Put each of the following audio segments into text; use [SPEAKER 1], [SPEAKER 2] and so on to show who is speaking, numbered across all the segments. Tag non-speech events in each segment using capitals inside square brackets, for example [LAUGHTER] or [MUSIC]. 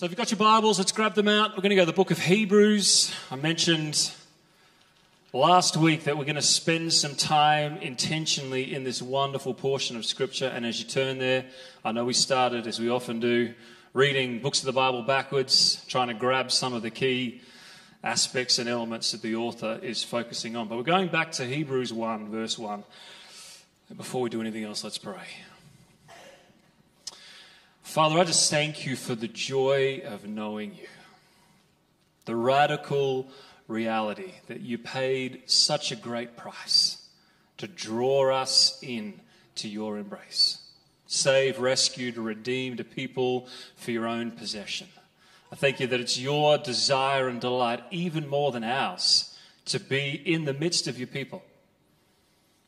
[SPEAKER 1] So if you've got your Bibles, let's grab them out. We're going to go to the book of Hebrews. I mentioned last week that we're going to spend some time intentionally in this wonderful portion of Scripture. And as you turn there, I know we started, as we often do, reading books of the Bible backwards, trying to grab some of the key aspects and elements that the author is focusing on. But we're going back to Hebrews 1, verse 1. And before we do anything else, let's pray. Father, I just thank you for the joy of knowing you, the radical reality that you paid such a great price to draw us in to your embrace. Save, rescued, redeemed a people for your own possession. I thank you that it's your desire and delight, even more than ours, to be in the midst of your people.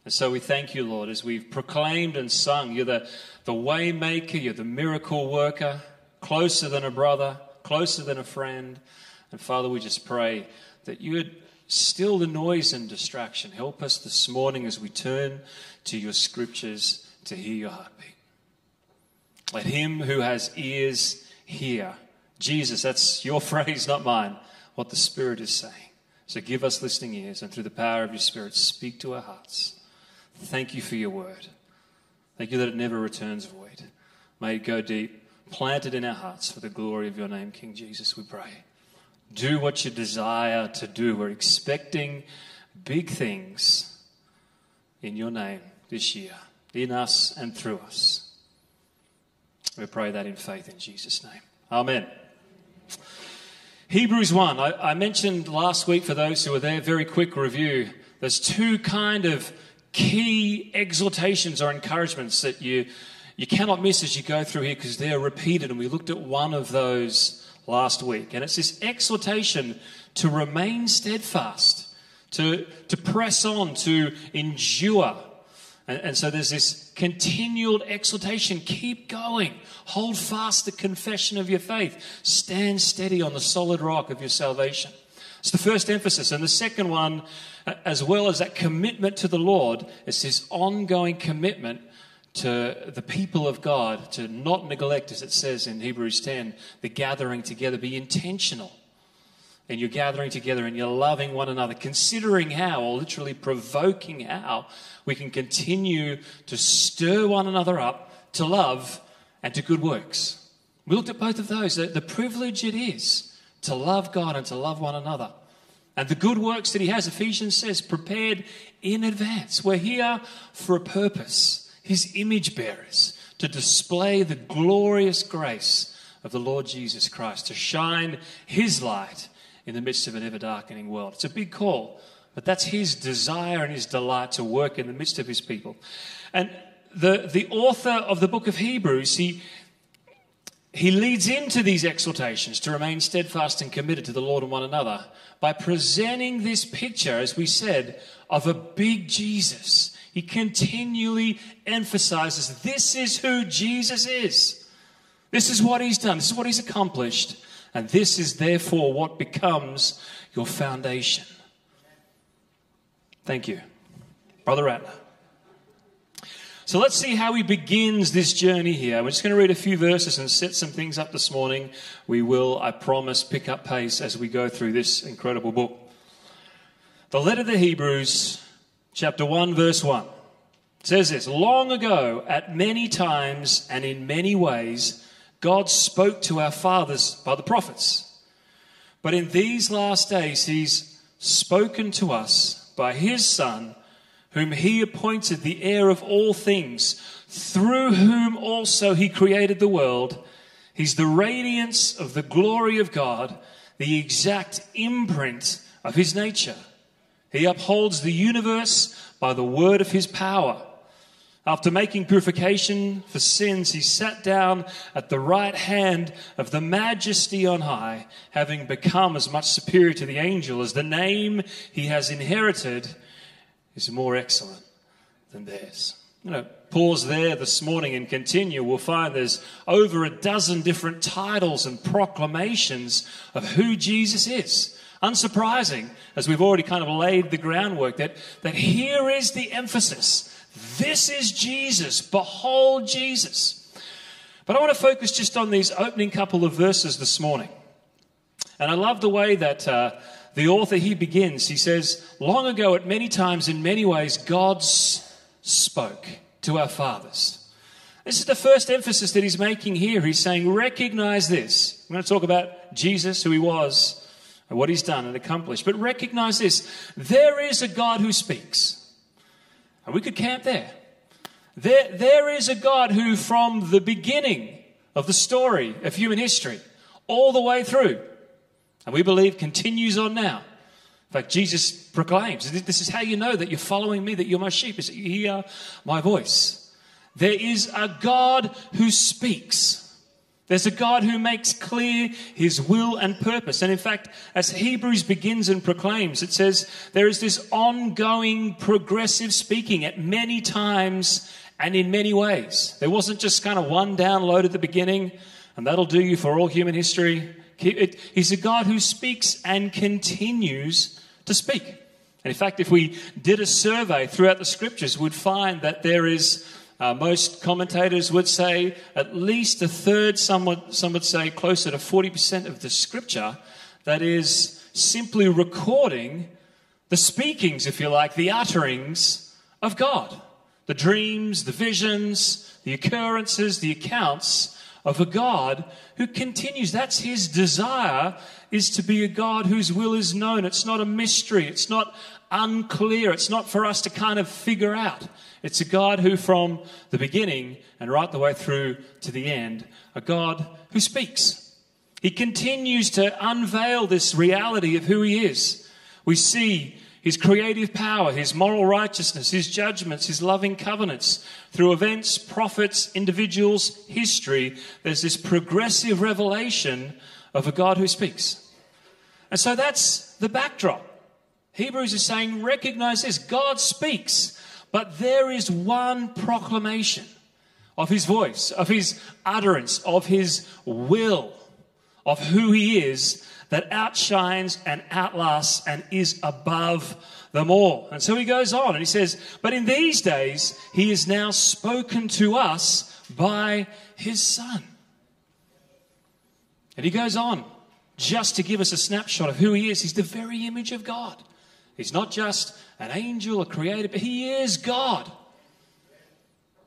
[SPEAKER 1] And so we thank you, Lord, as we've proclaimed and sung. You're the, the way maker, you're the miracle worker, closer than a brother, closer than a friend. And Father, we just pray that you would still the noise and distraction. Help us this morning as we turn to your scriptures to hear your heartbeat. Let him who has ears hear. Jesus, that's your [LAUGHS] phrase, not mine, what the Spirit is saying. So give us listening ears and through the power of your Spirit, speak to our hearts. Thank you for your word. Thank you that it never returns void. May it go deep, planted in our hearts for the glory of your name, King Jesus, we pray. Do what you desire to do. We're expecting big things in your name this year, in us and through us. We pray that in faith in Jesus' name. Amen. Hebrews 1. I, I mentioned last week for those who were there, very quick review. There's two kind of key exhortations or encouragements that you, you cannot miss as you go through here because they're repeated. And we looked at one of those last week. And it's this exhortation to remain steadfast, to, to press on, to endure. And, and so there's this continual exhortation keep going, hold fast the confession of your faith, stand steady on the solid rock of your salvation. It's the first emphasis. And the second one, uh, as well as that commitment to the Lord, is this ongoing commitment to the people of God to not neglect, as it says in Hebrews 10, the gathering together. Be intentional. And you're gathering together and you're loving one another, considering how, or literally provoking how, we can continue to stir one another up to love and to good works. We looked at both of those, the, the privilege it is to love God and to love one another. And the good works that he has, Ephesians says, prepared in advance. We're here for a purpose, his image bearers, to display the glorious grace of the Lord Jesus Christ, to shine his light in the midst of an ever darkening world. It's a big call, but that's his desire and his delight to work in the midst of his people. And the, the author of the book of Hebrews, he, he leads into these exhortations to remain steadfast and committed to the Lord and one another by presenting this picture, as we said, of a big Jesus. He continually emphasizes this is who Jesus is. This is what he's done. This is what he's accomplished. And this is therefore what becomes your foundation. Thank you. Brother Ratner. So let's see how he begins this journey here. We're just going to read a few verses and set some things up this morning. We will, I promise, pick up pace as we go through this incredible book. The letter to the Hebrews, chapter 1, verse 1, says this Long ago, at many times and in many ways, God spoke to our fathers by the prophets. But in these last days, he's spoken to us by his Son whom he appointed the heir of all things, through whom also he created the world. He's the radiance of the glory of God, the exact imprint of his nature. He upholds the universe by the word of his power. After making purification for sins, he sat down at the right hand of the majesty on high, having become as much superior to the angel as the name he has inherited is more excellent than theirs. You know, pause there this morning and continue. We'll find there's over a dozen different titles and proclamations of who Jesus is. Unsurprising, as we've already kind of laid the groundwork, that, that here is the emphasis. This is Jesus. Behold Jesus. But I want to focus just on these opening couple of verses this morning. And I love the way that uh, the author he begins. He says, Long ago, at many times, in many ways, God spoke to our fathers. This is the first emphasis that he's making here. He's saying, recognize this. I'm going to talk about Jesus, who he was, and what he's done and accomplished. But recognize this there is a God who speaks. And we could camp there. There, there is a God who, from the beginning of the story of human history, all the way through, and we believe continues on now. In fact, Jesus proclaims, This is how you know that you're following me, that you're my sheep, is that you hear my voice. There is a God who speaks. There's a God who makes clear his will and purpose. And in fact, as Hebrews begins and proclaims, it says there is this ongoing progressive speaking at many times and in many ways. There wasn't just kind of one download at the beginning, and that'll do you for all human history. He's a God who speaks and continues to speak. And in fact, if we did a survey throughout the scriptures, we'd find that there is, uh, most commentators would say, at least a third, some would, some would say closer to 40% of the scripture that is simply recording the speakings, if you like, the utterings of God the dreams, the visions, the occurrences, the accounts of a God who continues. That's his desire is to be a God whose will is known. It's not a mystery. It's not unclear. It's not for us to kind of figure out. It's a God who from the beginning and right the way through to the end, a God who speaks. He continues to unveil this reality of who he is. We see his creative power, his moral righteousness, his judgments, his loving covenants. Through events, prophets, individuals, history, there's this progressive revelation of a God who speaks. And so that's the backdrop. Hebrews is saying, recognize this God speaks, but there is one proclamation of his voice, of his utterance, of his will, of who he is that outshines and outlasts and is above them all. And so he goes on and he says, But in these days, he is now spoken to us by his son. And he goes on just to give us a snapshot of who he is. He's the very image of God. He's not just an angel, a creator, but he is God.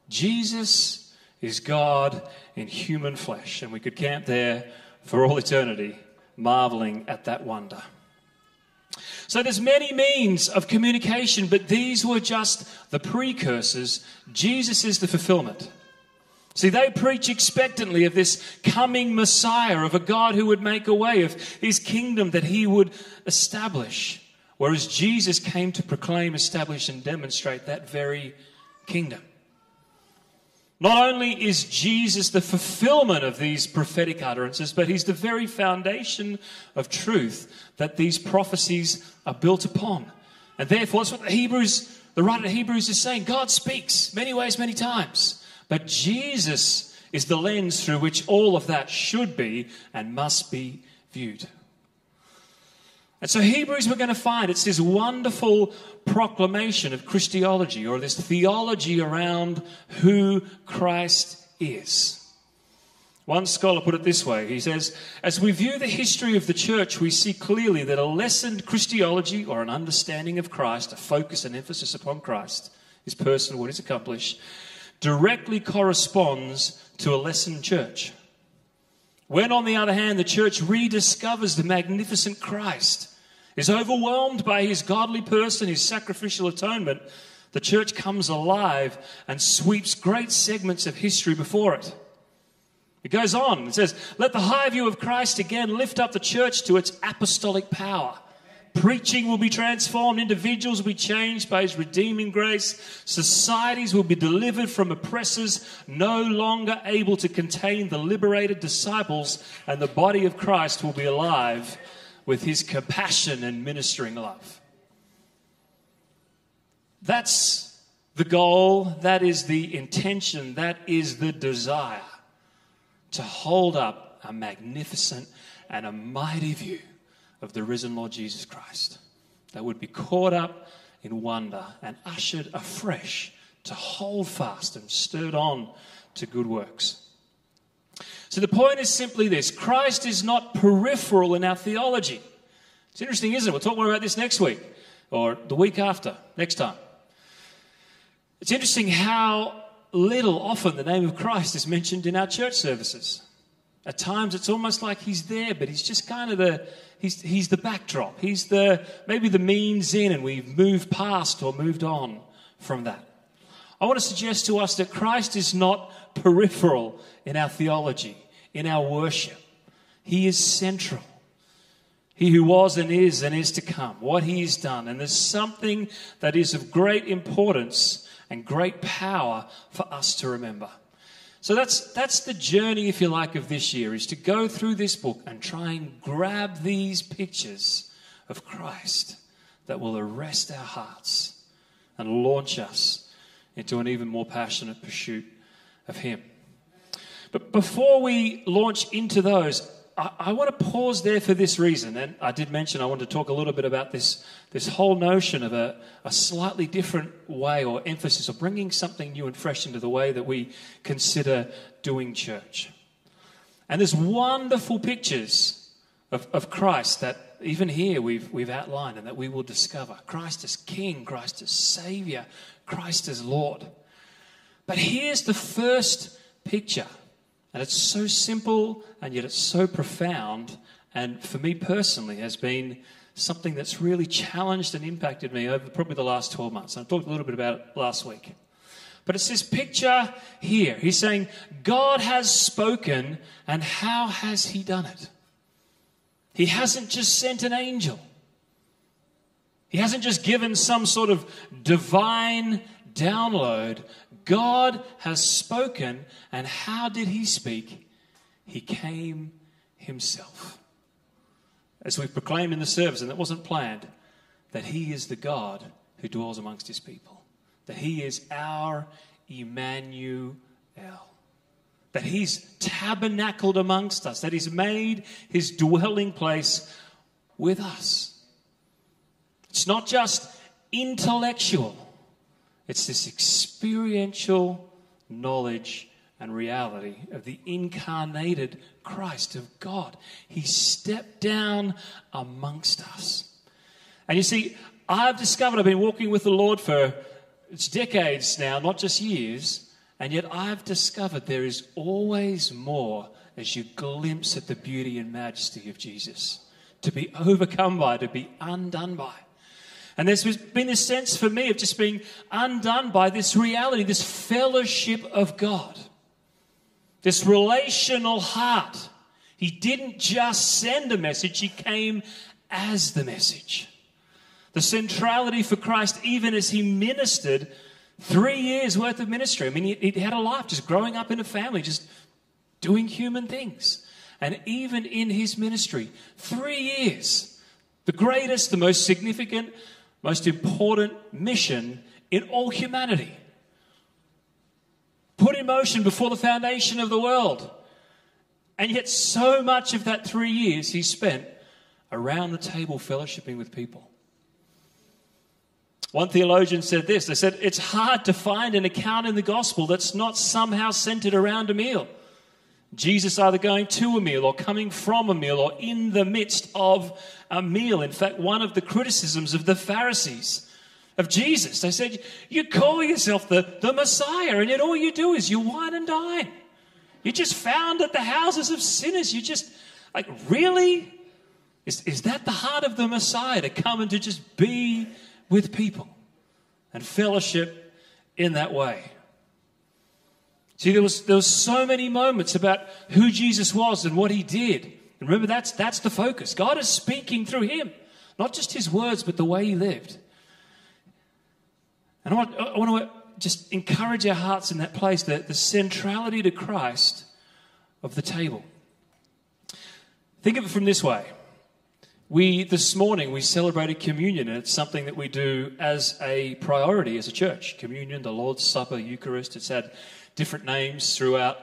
[SPEAKER 1] Jesus is God in human flesh. And we could camp there for all eternity marveling at that wonder. So there's many means of communication, but these were just the precursors. Jesus is the fulfillment. See, they preach expectantly of this coming Messiah, of a God who would make a way, of his kingdom that he would establish. Whereas Jesus came to proclaim, establish, and demonstrate that very kingdom. Not only is Jesus the fulfillment of these prophetic utterances, but he's the very foundation of truth that these prophecies are built upon. And therefore, that's what the Hebrews, the writer of Hebrews is saying. God speaks many ways, many times. But Jesus is the lens through which all of that should be and must be viewed. And so, Hebrews, we're going to find it's this wonderful proclamation of Christology or this theology around who Christ is. One scholar put it this way he says, As we view the history of the church, we see clearly that a lessened Christology or an understanding of Christ, a focus and emphasis upon Christ, his person, what he's accomplished, directly corresponds to a lessened church. When, on the other hand, the church rediscovers the magnificent Christ, is overwhelmed by his godly person, his sacrificial atonement, the church comes alive and sweeps great segments of history before it. It goes on. It says, Let the high view of Christ again lift up the church to its apostolic power. Preaching will be transformed. Individuals will be changed by his redeeming grace. Societies will be delivered from oppressors no longer able to contain the liberated disciples, and the body of Christ will be alive with his compassion and ministering love. That's the goal, that is the intention, that is the desire to hold up a magnificent and a mighty view of the risen Lord Jesus Christ that would be caught up in wonder and ushered afresh to hold fast and stirred on to good works. So the point is simply this Christ is not peripheral in our theology. It's interesting, isn't it? We'll talk more about this next week or the week after, next time. It's interesting how little often the name of Christ is mentioned in our church services. At times it's almost like he's there, but he's just kind of the he's, he's the backdrop. He's the maybe the means in and we've moved past or moved on from that. I want to suggest to us that Christ is not peripheral in our theology, in our worship. He is central. He who was and is and is to come, what he has done. And there's something that is of great importance and great power for us to remember. So that's, that's the journey, if you like, of this year, is to go through this book and try and grab these pictures of Christ that will arrest our hearts and launch us into an even more passionate pursuit of Him. But before we launch into those, I, I, want to pause there for this reason. And I did mention I want to talk a little bit about this, this whole notion of a, a slightly different way or emphasis or bringing something new and fresh into the way that we consider doing church. And there's wonderful pictures of, of Christ that even here we've, we've outlined and that we will discover. Christ as King, Christ as Savior, Christ as Lord. But here's the first picture and it's so simple and yet it's so profound. And for me personally, has been something that's really challenged and impacted me over probably the last 12 months. I talked a little bit about it last week. But it's this picture here. He's saying, God has spoken, and how has He done it? He hasn't just sent an angel. He hasn't just given some sort of divine download. God has spoken, and how did he speak? He came himself. As we proclaimed in the service, and that wasn't planned, that he is the God who dwells amongst his people, that he is our Emmanuel, that he's tabernacled amongst us, that he's made his dwelling place with us. It's not just intellectual. It's this experiential knowledge and reality of the incarnated Christ of God. He stepped down amongst us. And you see, I've discovered I've been walking with the Lord for it's decades now, not just years, and yet I've discovered there is always more as you glimpse at the beauty and majesty of Jesus. To be overcome by, to be undone by. And there's been this sense for me of just being undone by this reality, this fellowship of God, this relational heart. He didn't just send a message, he came as the message. The centrality for Christ, even as he ministered three years worth of ministry. I mean, he, he had a life just growing up in a family, just doing human things. And even in his ministry, three years, the greatest, the most significant, most important mission in all humanity. Put in motion before the foundation of the world. And yet, so much of that three years he spent around the table fellowshipping with people. One theologian said this they said, It's hard to find an account in the gospel that's not somehow centered around a meal. Jesus either going to a meal or coming from a meal or in the midst of a meal. In fact, one of the criticisms of the Pharisees of Jesus, they said, You call yourself the, the Messiah, and yet all you do is you wine and dine. You just found at the houses of sinners. You just, like, really? Is, is that the heart of the Messiah to come and to just be with people and fellowship in that way? See, there was, there was so many moments about who Jesus was and what he did. And remember, that's, that's the focus. God is speaking through him, not just his words, but the way he lived. And I want, I want to just encourage our hearts in that place, that the centrality to Christ of the table. Think of it from this way. We, this morning, we celebrated communion, and it's something that we do as a priority as a church. Communion, the Lord's Supper, Eucharist, it's had different names throughout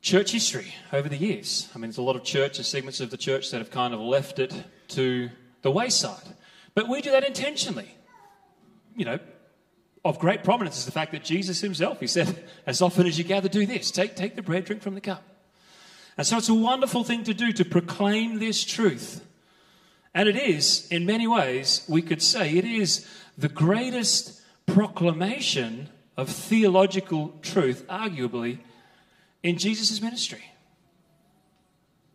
[SPEAKER 1] church history over the years. I mean, there's a lot of churches, segments of the church that have kind of left it to the wayside. But we do that intentionally. You know, of great prominence is the fact that Jesus himself, he said, as often as you gather, do this. Take, take the bread, drink from the cup. And so it's a wonderful thing to do to proclaim this truth. And it is, in many ways, we could say, it is the greatest proclamation of theological truth, arguably, in Jesus' ministry.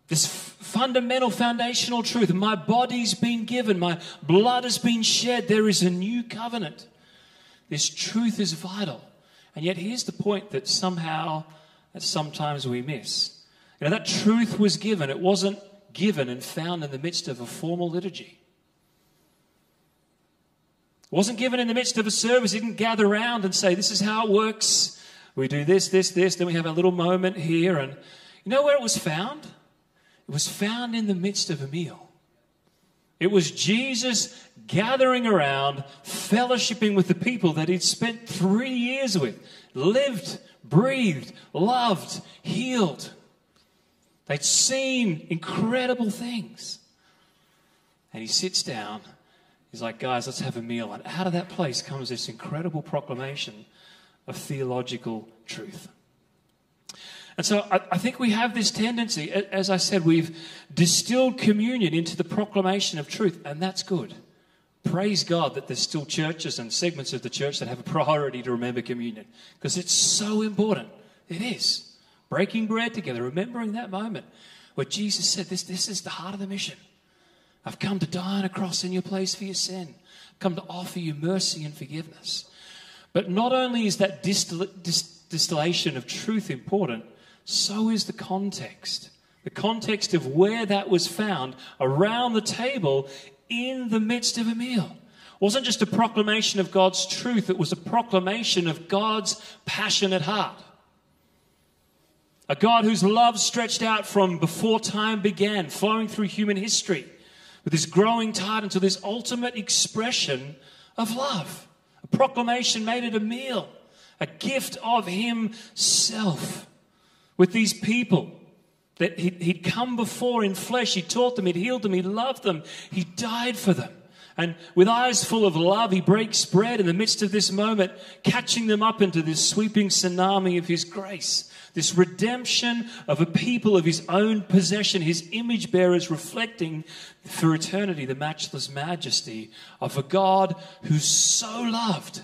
[SPEAKER 1] This f- fundamental foundational truth my body's been given, my blood has been shed, there is a new covenant. This truth is vital. And yet, here's the point that somehow, that sometimes we miss. You know, that truth was given, it wasn't given and found in the midst of a formal liturgy. It wasn't given in the midst of a service. He didn't gather around and say, This is how it works. We do this, this, this. Then we have a little moment here. And you know where it was found? It was found in the midst of a meal. It was Jesus gathering around, fellowshipping with the people that he'd spent three years with, lived, breathed, loved, healed. They'd seen incredible things. And he sits down. He's like, guys, let's have a meal. And out of that place comes this incredible proclamation of theological truth. And so I, I, think we have this tendency, as I said, we've distilled communion into the proclamation of truth, and that's good. Praise God that there's still churches and segments of the church that have a priority to remember communion because it's so important. It is breaking bread together, remembering that moment where Jesus said, This, this is the heart of the mission. I've come to die on a cross in your place for your sin, I've come to offer you mercy and forgiveness. But not only is that distil- dis- distillation of truth important, so is the context. The context of where that was found around the table in the midst of a meal. Wasn't just a proclamation of God's truth, it was a proclamation of God's passionate heart. A God whose love stretched out from before time began, flowing through human history with this growing tide until this ultimate expression of love. A proclamation made at a meal, a gift of Himself with these people that He'd come before in flesh. He taught them, He'd healed them, He loved them, He died for them. And with eyes full of love, he breaks bread in the midst of this moment, catching them up into this sweeping tsunami of his grace this redemption of a people of his own possession, his image bearers reflecting for eternity the matchless majesty of a God who's so loved.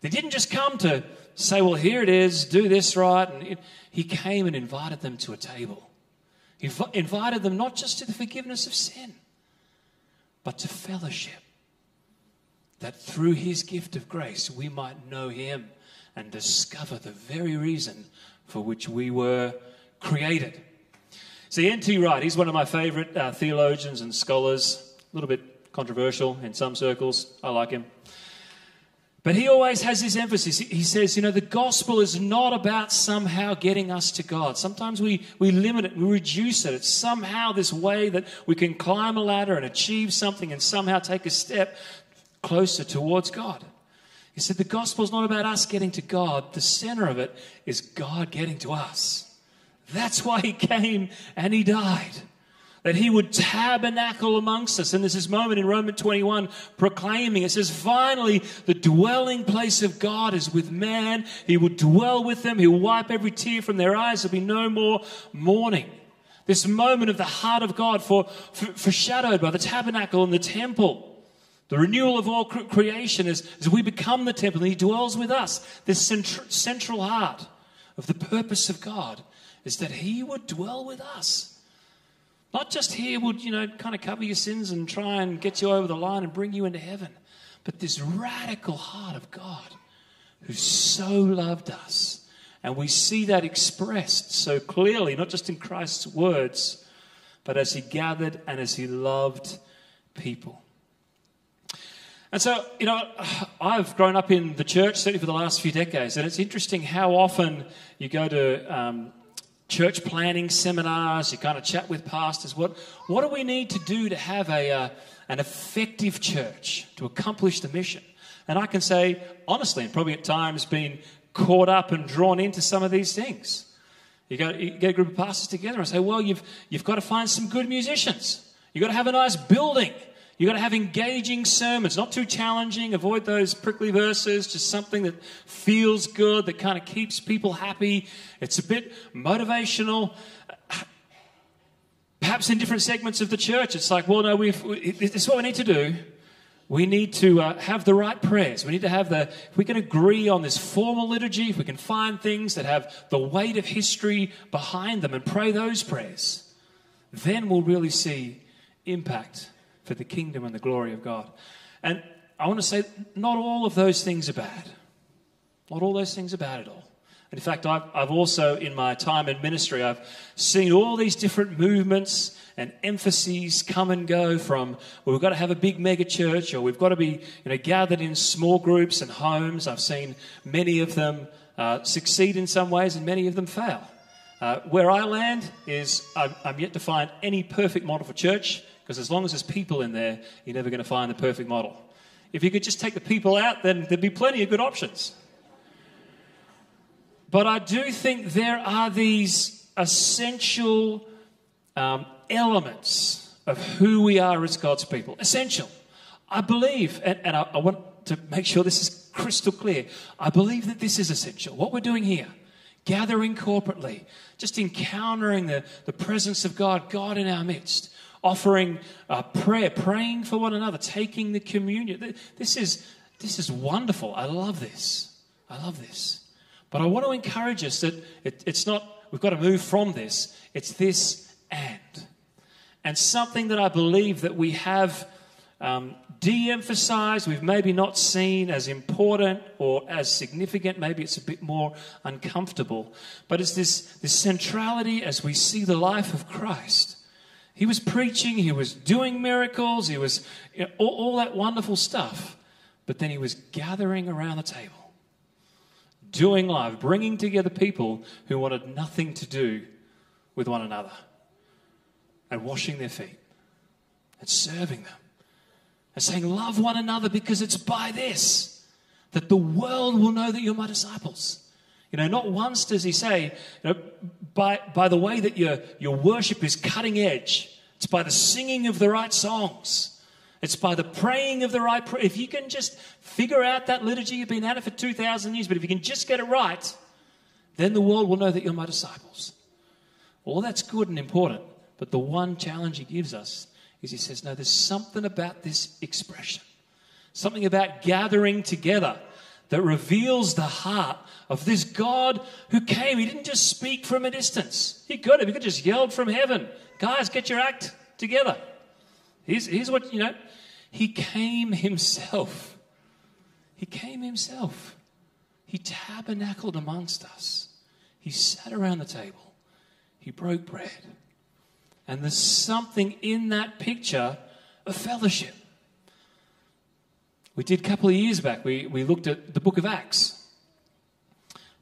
[SPEAKER 1] They didn't just come to say, well, here it is, do this right. And he came and invited them to a table. He invited them not just to the forgiveness of sin, but to fellowship. That through his gift of grace, we might know him and discover the very reason for which we were created. See, N.T. Wright, he's one of my favorite uh, theologians and scholars, a little bit controversial in some circles. I like him. But he always has this emphasis. He says, you know, the gospel is not about somehow getting us to God. Sometimes we, we limit it, we reduce it. It's somehow this way that we can climb a ladder and achieve something and somehow take a step closer towards God. He said the gospel is not about us getting to God, the center of it is God getting to us. That's why he came and he died. That he would tabernacle amongst us. And there's this moment in Romans 21 proclaiming it says, finally, the dwelling place of God is with man. He will dwell with them. He'll wipe every tear from their eyes. There'll be no more mourning. This moment of the heart of God for, for, foreshadowed by the tabernacle and the temple. The renewal of all creation is as we become the temple and He dwells with us. This central heart of the purpose of God is that He would dwell with us. Not just here would, you know, kind of cover your sins and try and get you over the line and bring you into heaven, but this radical heart of God who so loved us. And we see that expressed so clearly, not just in Christ's words, but as He gathered and as He loved people. And so, you know, I've grown up in the church, certainly for the last few decades, and it's interesting how often you go to um, church planning seminars, you kind of chat with pastors. What, what do we need to do to have a, uh, an effective church to accomplish the mission? And I can say, honestly, and probably at times been caught up and drawn into some of these things. You, go, you get a group of pastors together and say, well, you've, you've got to find some good musicians. You've got to have a nice building. You've got to have engaging sermons, not too challenging. Avoid those prickly verses, just something that feels good, that kind of keeps people happy. It's a bit motivational. Perhaps in different segments of the church, it's like, well, no, we've, we, this is what we need to do. We need to uh, have the right prayers. We need to have the, if we can agree on this formal liturgy, if we can find things that have the weight of history behind them and pray those prayers, then we'll really see impact for the kingdom and the glory of God. And I want to say, not all of those things are bad. Not all those things are bad at all. And In fact, I've, I've also, in my time in ministry, I've seen all these different movements and emphases come and go from well, we've got to have a big mega church or we've got to be you know, gathered in small groups and homes. I've seen many of them uh, succeed in some ways and many of them fail. Uh, where I land is I'm, I'm yet to find any perfect model for church because as long as there's people in there, you're never going to find the perfect model. If you could just take the people out, then there'd be plenty of good options. But I do think there are these essential um, elements of who we are as God's people. Essential. I believe, and, and I, I want to make sure this is crystal clear. I believe that this is essential. What we're doing here, gathering corporately, just encountering the, the presence of God, God in our midst, offering uh, prayer, praying for one another, taking the communion. This is, this is wonderful. I love this. I love this. But I want to encourage us that it, it's not, we've got to move from this, it's this and. And something that I believe that we have um, de emphasized, we've maybe not seen as important or as significant, maybe it's a bit more uncomfortable, but it's this, this centrality as we see the life of Christ. He was preaching, he was doing miracles, he was you know, all, all that wonderful stuff, but then he was gathering around the table doing life, bringing together people who wanted nothing to do with one another, and washing their feet, and serving them, and saying, Love one another because it's by this that the world will know that you're my disciples. You know, not once does he say, you know, by, by the way that your, your worship is cutting edge, it's by the singing of the right songs. It's by the praying of the right prayer. If you can just figure out that liturgy, you've been at it for 2,000 years, but if you can just get it right, then the world will know that you're my disciples. All that's good and important, but the one challenge he gives us is he says, No, there's something about this expression, something about gathering together that reveals the heart of this God who came. He didn't just speak from a distance. He could have. He could have just yelled from heaven, Guys, get your act together. Here's, here's what, you know, he came himself. He came himself. He tabernacled amongst us. He sat around the table. He broke bread. And there's something in that picture of fellowship. We did a couple of years back, we, we looked at the book of Acts.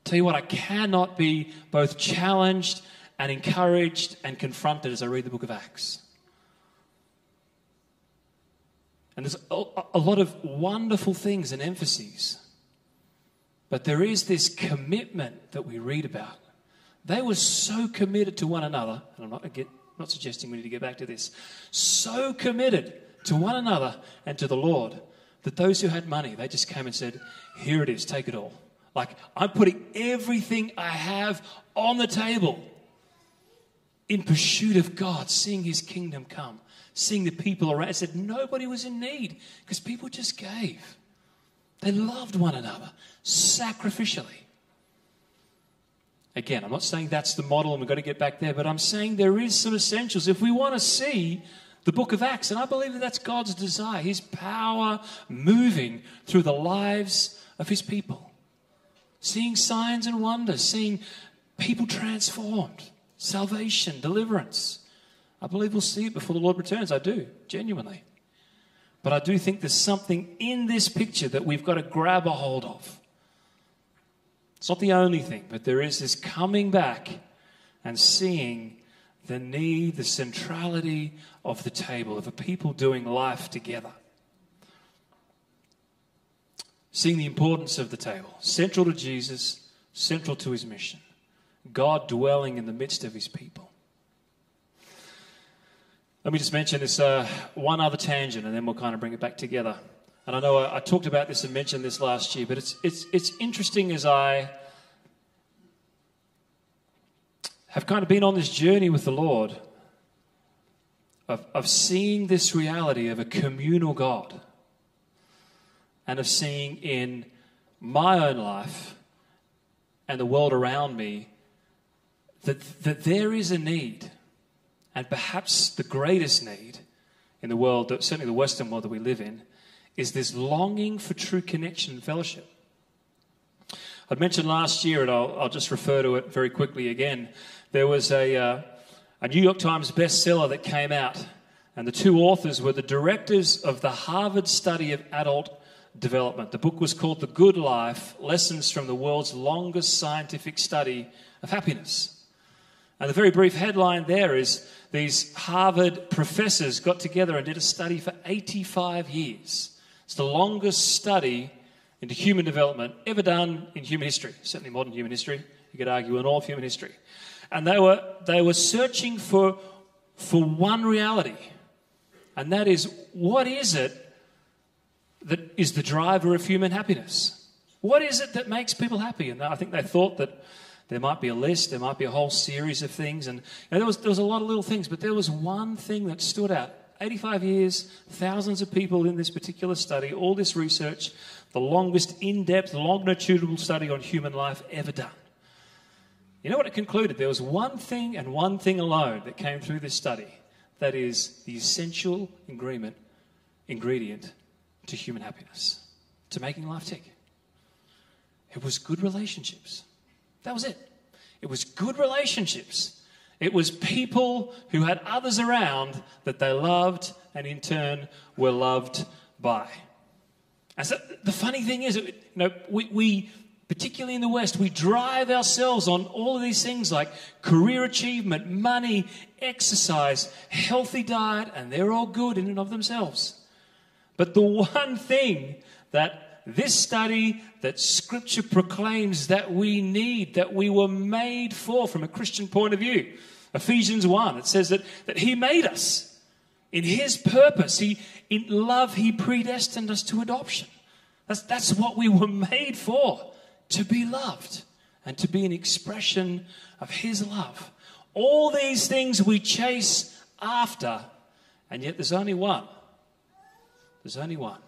[SPEAKER 1] Tell you what, I cannot be both challenged and encouraged and confronted as I read the book of Acts. And there's a, lot of wonderful things and emphases. But there is this commitment that we read about. They were so committed to one another, and I'm not, not suggesting we need to get back to this, so committed to one another and to the Lord that those who had money, they just came and said, Here it is, take it all. Like, I'm putting everything I have on the table in pursuit of God, seeing his kingdom come seeing the people around. It said nobody was in need because people just gave. They loved one another sacrificially. Again, I'm not saying that's the model and we've got to get back there, but I'm saying there is some essentials. If we want to see the book of Acts, and I believe that that's God's desire, His power moving through the lives of His people, seeing signs and wonders, seeing people transformed, salvation, deliverance. I believe we'll see it before the Lord returns. I do, genuinely. But I do think there's something in this picture that we've got to grab a hold of. It's not the only thing, but there is this coming back and seeing the need, the centrality of the table, of a people doing life together. Seeing the importance of the table, central to Jesus, central to his mission. God dwelling in the midst of his people. Let me just mention this uh, one other tangent and then we'll kind of bring it back together. And I know I, I, talked about this and mentioned this last year, but it's, it's, it's interesting as I have kind of been on this journey with the Lord of, of seeing this reality of a communal God and of seeing in my own life and the world around me that, that there is a need, and perhaps the greatest need in the world, certainly the Western world that we live in, is this longing for true connection and fellowship. I'd mentioned last year, and I'll, I'll just refer to it very quickly again. There was a, uh, a New York Times bestseller that came out, and the two authors were the directors of the Harvard Study of Adult Development. The book was called The Good Life Lessons from the World's Longest Scientific Study of Happiness. And the very brief headline there is these Harvard professors got together and did a study for 85 years. It's the longest study into human development ever done in human history, certainly modern human history. You could argue in all of human history. And they were, they were searching for, for one reality, and that is what is it that is the driver of human happiness? What is it that makes people happy? And I think they thought that there might be a list, there might be a whole series of things, and you know, there, was, there was a lot of little things, but there was one thing that stood out. 85 years, thousands of people in this particular study, all this research, the longest in depth, longitudinal study on human life ever done. You know what it concluded? There was one thing and one thing alone that came through this study that is the essential ingredient, ingredient to human happiness, to making life tick. It was good relationships. That was it. It was good relationships. It was people who had others around that they loved and in turn were loved by. And so the funny thing is, you know, we, we particularly in the West, we drive ourselves on all of these things like career achievement, money, exercise, healthy diet, and they're all good in and of themselves. But the one thing that this study, that Scripture proclaims that we need, that we were made for from a Christian point of view, Ephesians 1, it says that, that He made us in His purpose. He, in love, He predestined us to adoption. That's, that's what we were [LAUGHS] made for, to be loved and to be an expression of His love. All these things we chase after, and yet there's only one there's only one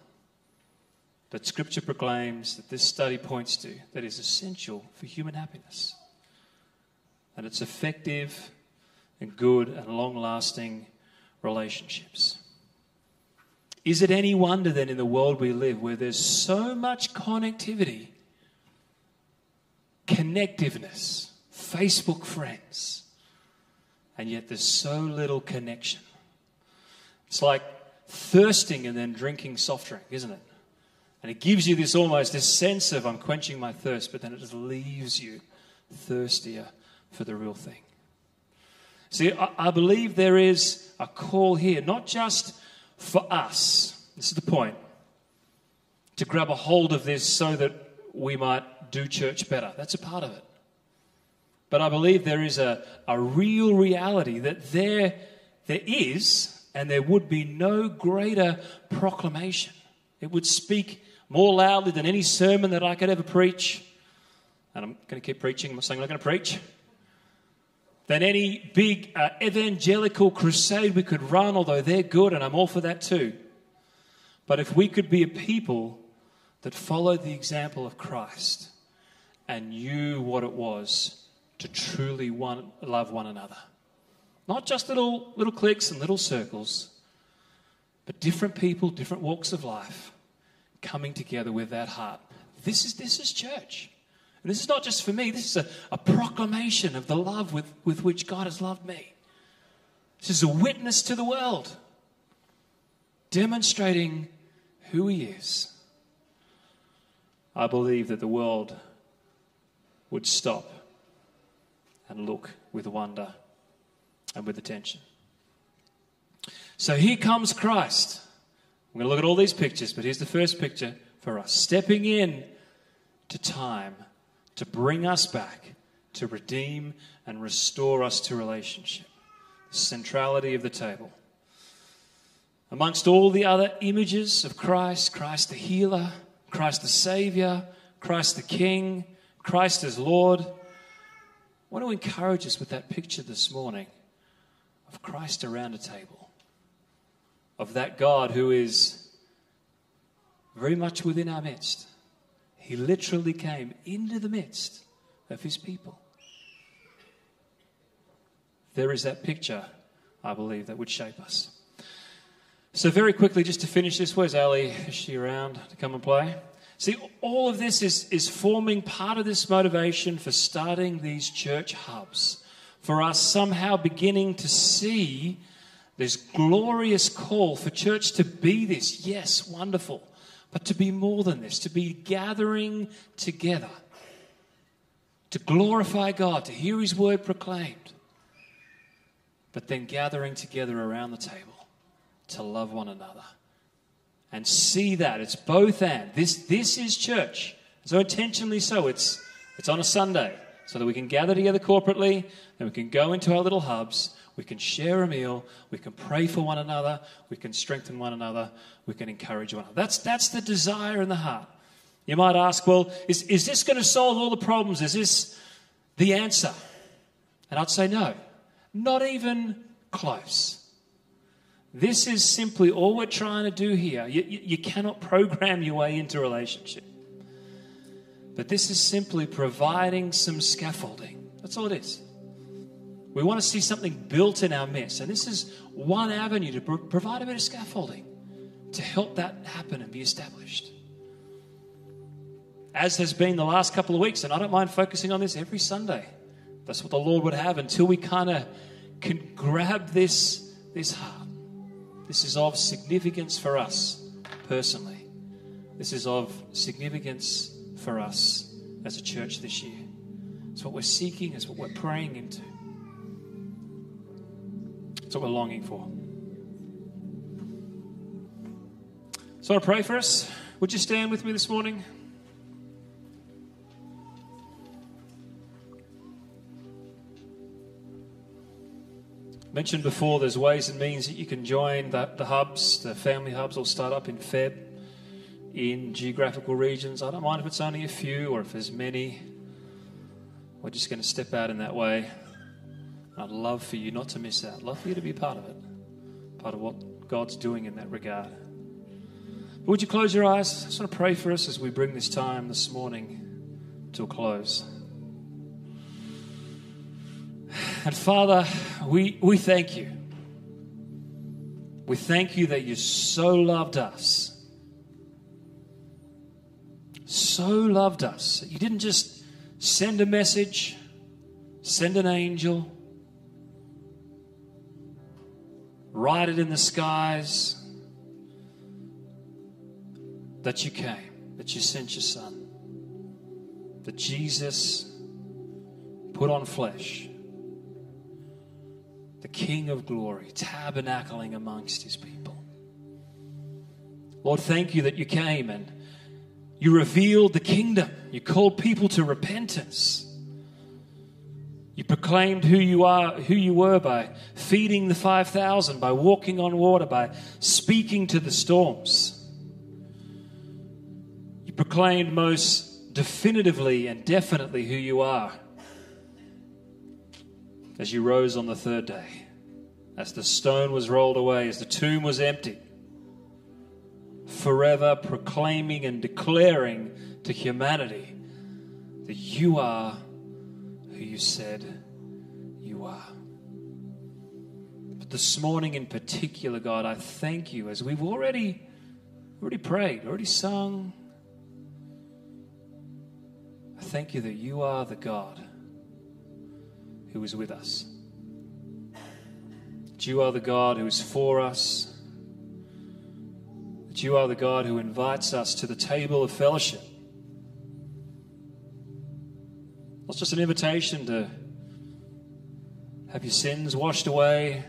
[SPEAKER 1] that Scripture proclaims that this study points to that is essential for human happiness. And it's effective and good and long lasting relationships. Is it any wonder then in the world we live where there's so much connectivity, connectiveness, Facebook friends, and yet there's so little connection? It's like thirsting and then drinking soft drink, isn't it? And it gives you this almost this sense of I'm quenching my thirst, but then it just leaves you thirstier for the real thing. See, I, I believe there is a call here, not just for us, this is the point, to grab a hold of this so that we might do church better. That's a part of it. But I believe there is a, a real reality that there, there is and there would be no greater proclamation. It would speak more loudly than any sermon that I could ever preach. And I'm going to keep preaching. I'm saying I'm not going to preach. Than any big uh, evangelical crusade we could run, although they're good, and I'm all for that too. But if we could be a people that followed the example of Christ and knew what it was to truly one, love one another not just little, little cliques and little circles, but different people, different walks of life coming together with that heart. This is, this is church. And this is not just for me, this is a, a proclamation of the love with, with which God has loved me. This is a witness to the world, demonstrating who He is. I believe that the world would stop and look with wonder and with attention. So here comes Christ. I'm going to look at all these pictures, but here's the first picture for us stepping in to time to bring us back, to redeem and restore us to relationship. The centrality of the table. Amongst all the other images of Christ, Christ the healer, Christ the Savior, Christ the King, Christ as Lord, I want to encourage us with that picture this morning of Christ around a table. of that God who is very much within our midst. He literally came into the midst of his people. There is that picture, I believe, that would shape us. So, very quickly, just to finish this, where's Ali? Is she around to come and play? See, all of this is, is forming part of this motivation for starting these church hubs, for us somehow beginning to see this glorious call for church to be this. Yes, wonderful. But to be more than this, to be gathering together, to glorify God, to hear His word proclaimed, but then gathering together around the table to love one another and see that it's both and. This, this is church. So intentionally so. It's, it's on a Sunday so that we can gather together corporately, then we can go into our little hubs, we can share a meal, we can pray for one another, we can strengthen one another, we can encourage one another. That's, that's the desire in the heart. You might ask, well, is, is this going to solve all the problems? Is this the answer? And I'd say no, not even close. This is simply all we're trying to do here. You, you, you, cannot [LAUGHS] program your way into relationship. But this is simply providing some scaffolding. That's all it is. We want to see something built in our midst. And this is one avenue to provide a bit of scaffolding to help that happen and be established. As has been the last couple of weeks, and I don't mind focusing on this every Sunday. That's what the Lord would have until we kind of can grab this, this heart. This is of significance for us personally. This is of significance for us as a church this year. It's what we're seeking, it's what we're praying into. It's what we're longing for. So I pray for us. Would you stand with me this morning? Mentioned before, there's ways and means that you can join the, the hubs. The family hubs will start up in Feb in geographical regions. I don't mind if it's only a few or if there's many. We're just going to step out in that way. I'd love for you not to miss out. I'd love for you to be part of it, part of what God's doing in that regard. But would you close your eyes? I just want to pray for us as we bring this time this morning to a close. And Father, we, we thank you. We thank you that you so loved us. So loved us. You didn't just send a message, send an angel, write it in the skies. That you came, that you sent your son, that Jesus put on flesh the King of glory, tabernacling amongst his people. Lord, thank you that you came and you revealed the kingdom. You called people to repentance. You proclaimed who you are, who you were by feeding the 5,000, by walking on water, by speaking to the storms. You proclaimed most definitively and definitely who you are as you rose on the third day, as the stone was rolled away, as the tomb was empty, forever proclaiming and declaring to humanity that you are who you said you are. But this morning in particular, God, I thank you as we've already already prayed, already sung. I thank you that you are the God who is with us. That you are the God who is for us. That you are the God who invites us to the table of fellowship. Not just an invitation to have your sins washed away,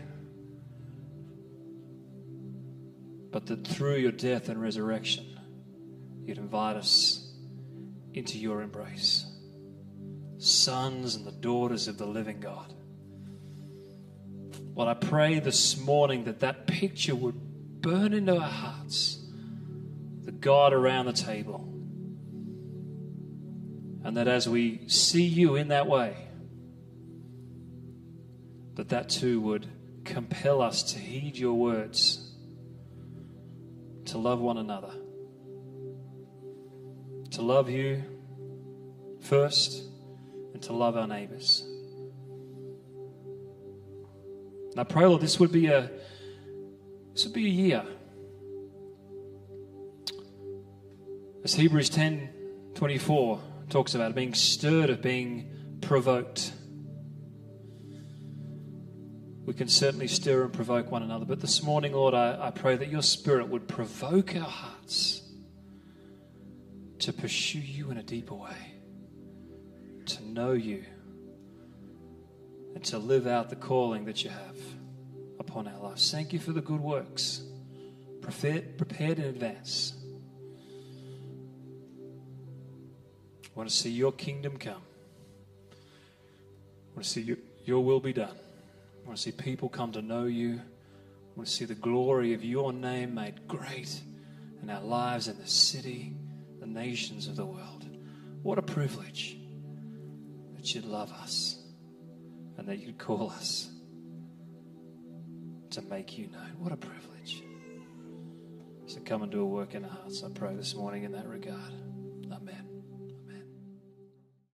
[SPEAKER 1] but that through your death and resurrection, you'd invite us into your embrace sons and the daughters of the living God. Lord, I pray this morning that that picture would burn into our hearts the God around the table. And that as we see you in that way, that that too would compel us to heed your words to love one another. To love you first and to love our neighbors. And I pray, Lord, this would be a this would be a year. As Hebrews 10 24 talks about being stirred, of being provoked. We can certainly stir and provoke one another. But this morning, Lord, I, I pray that your spirit would provoke our hearts to pursue you in a deeper way, to know you, and to live out the calling that you have upon our lives. Thank you for the good works prepared, in advance. I want to see your kingdom come. I want to see your, your will be done. I want to see people come to know you. I want to see the glory of your name made great in our lives, in the city, the nations of the world. What a privilege that you'd love us and that you'd call us to make you known. What a privilege. So come and do a work in our hearts, I pray this morning in that regard.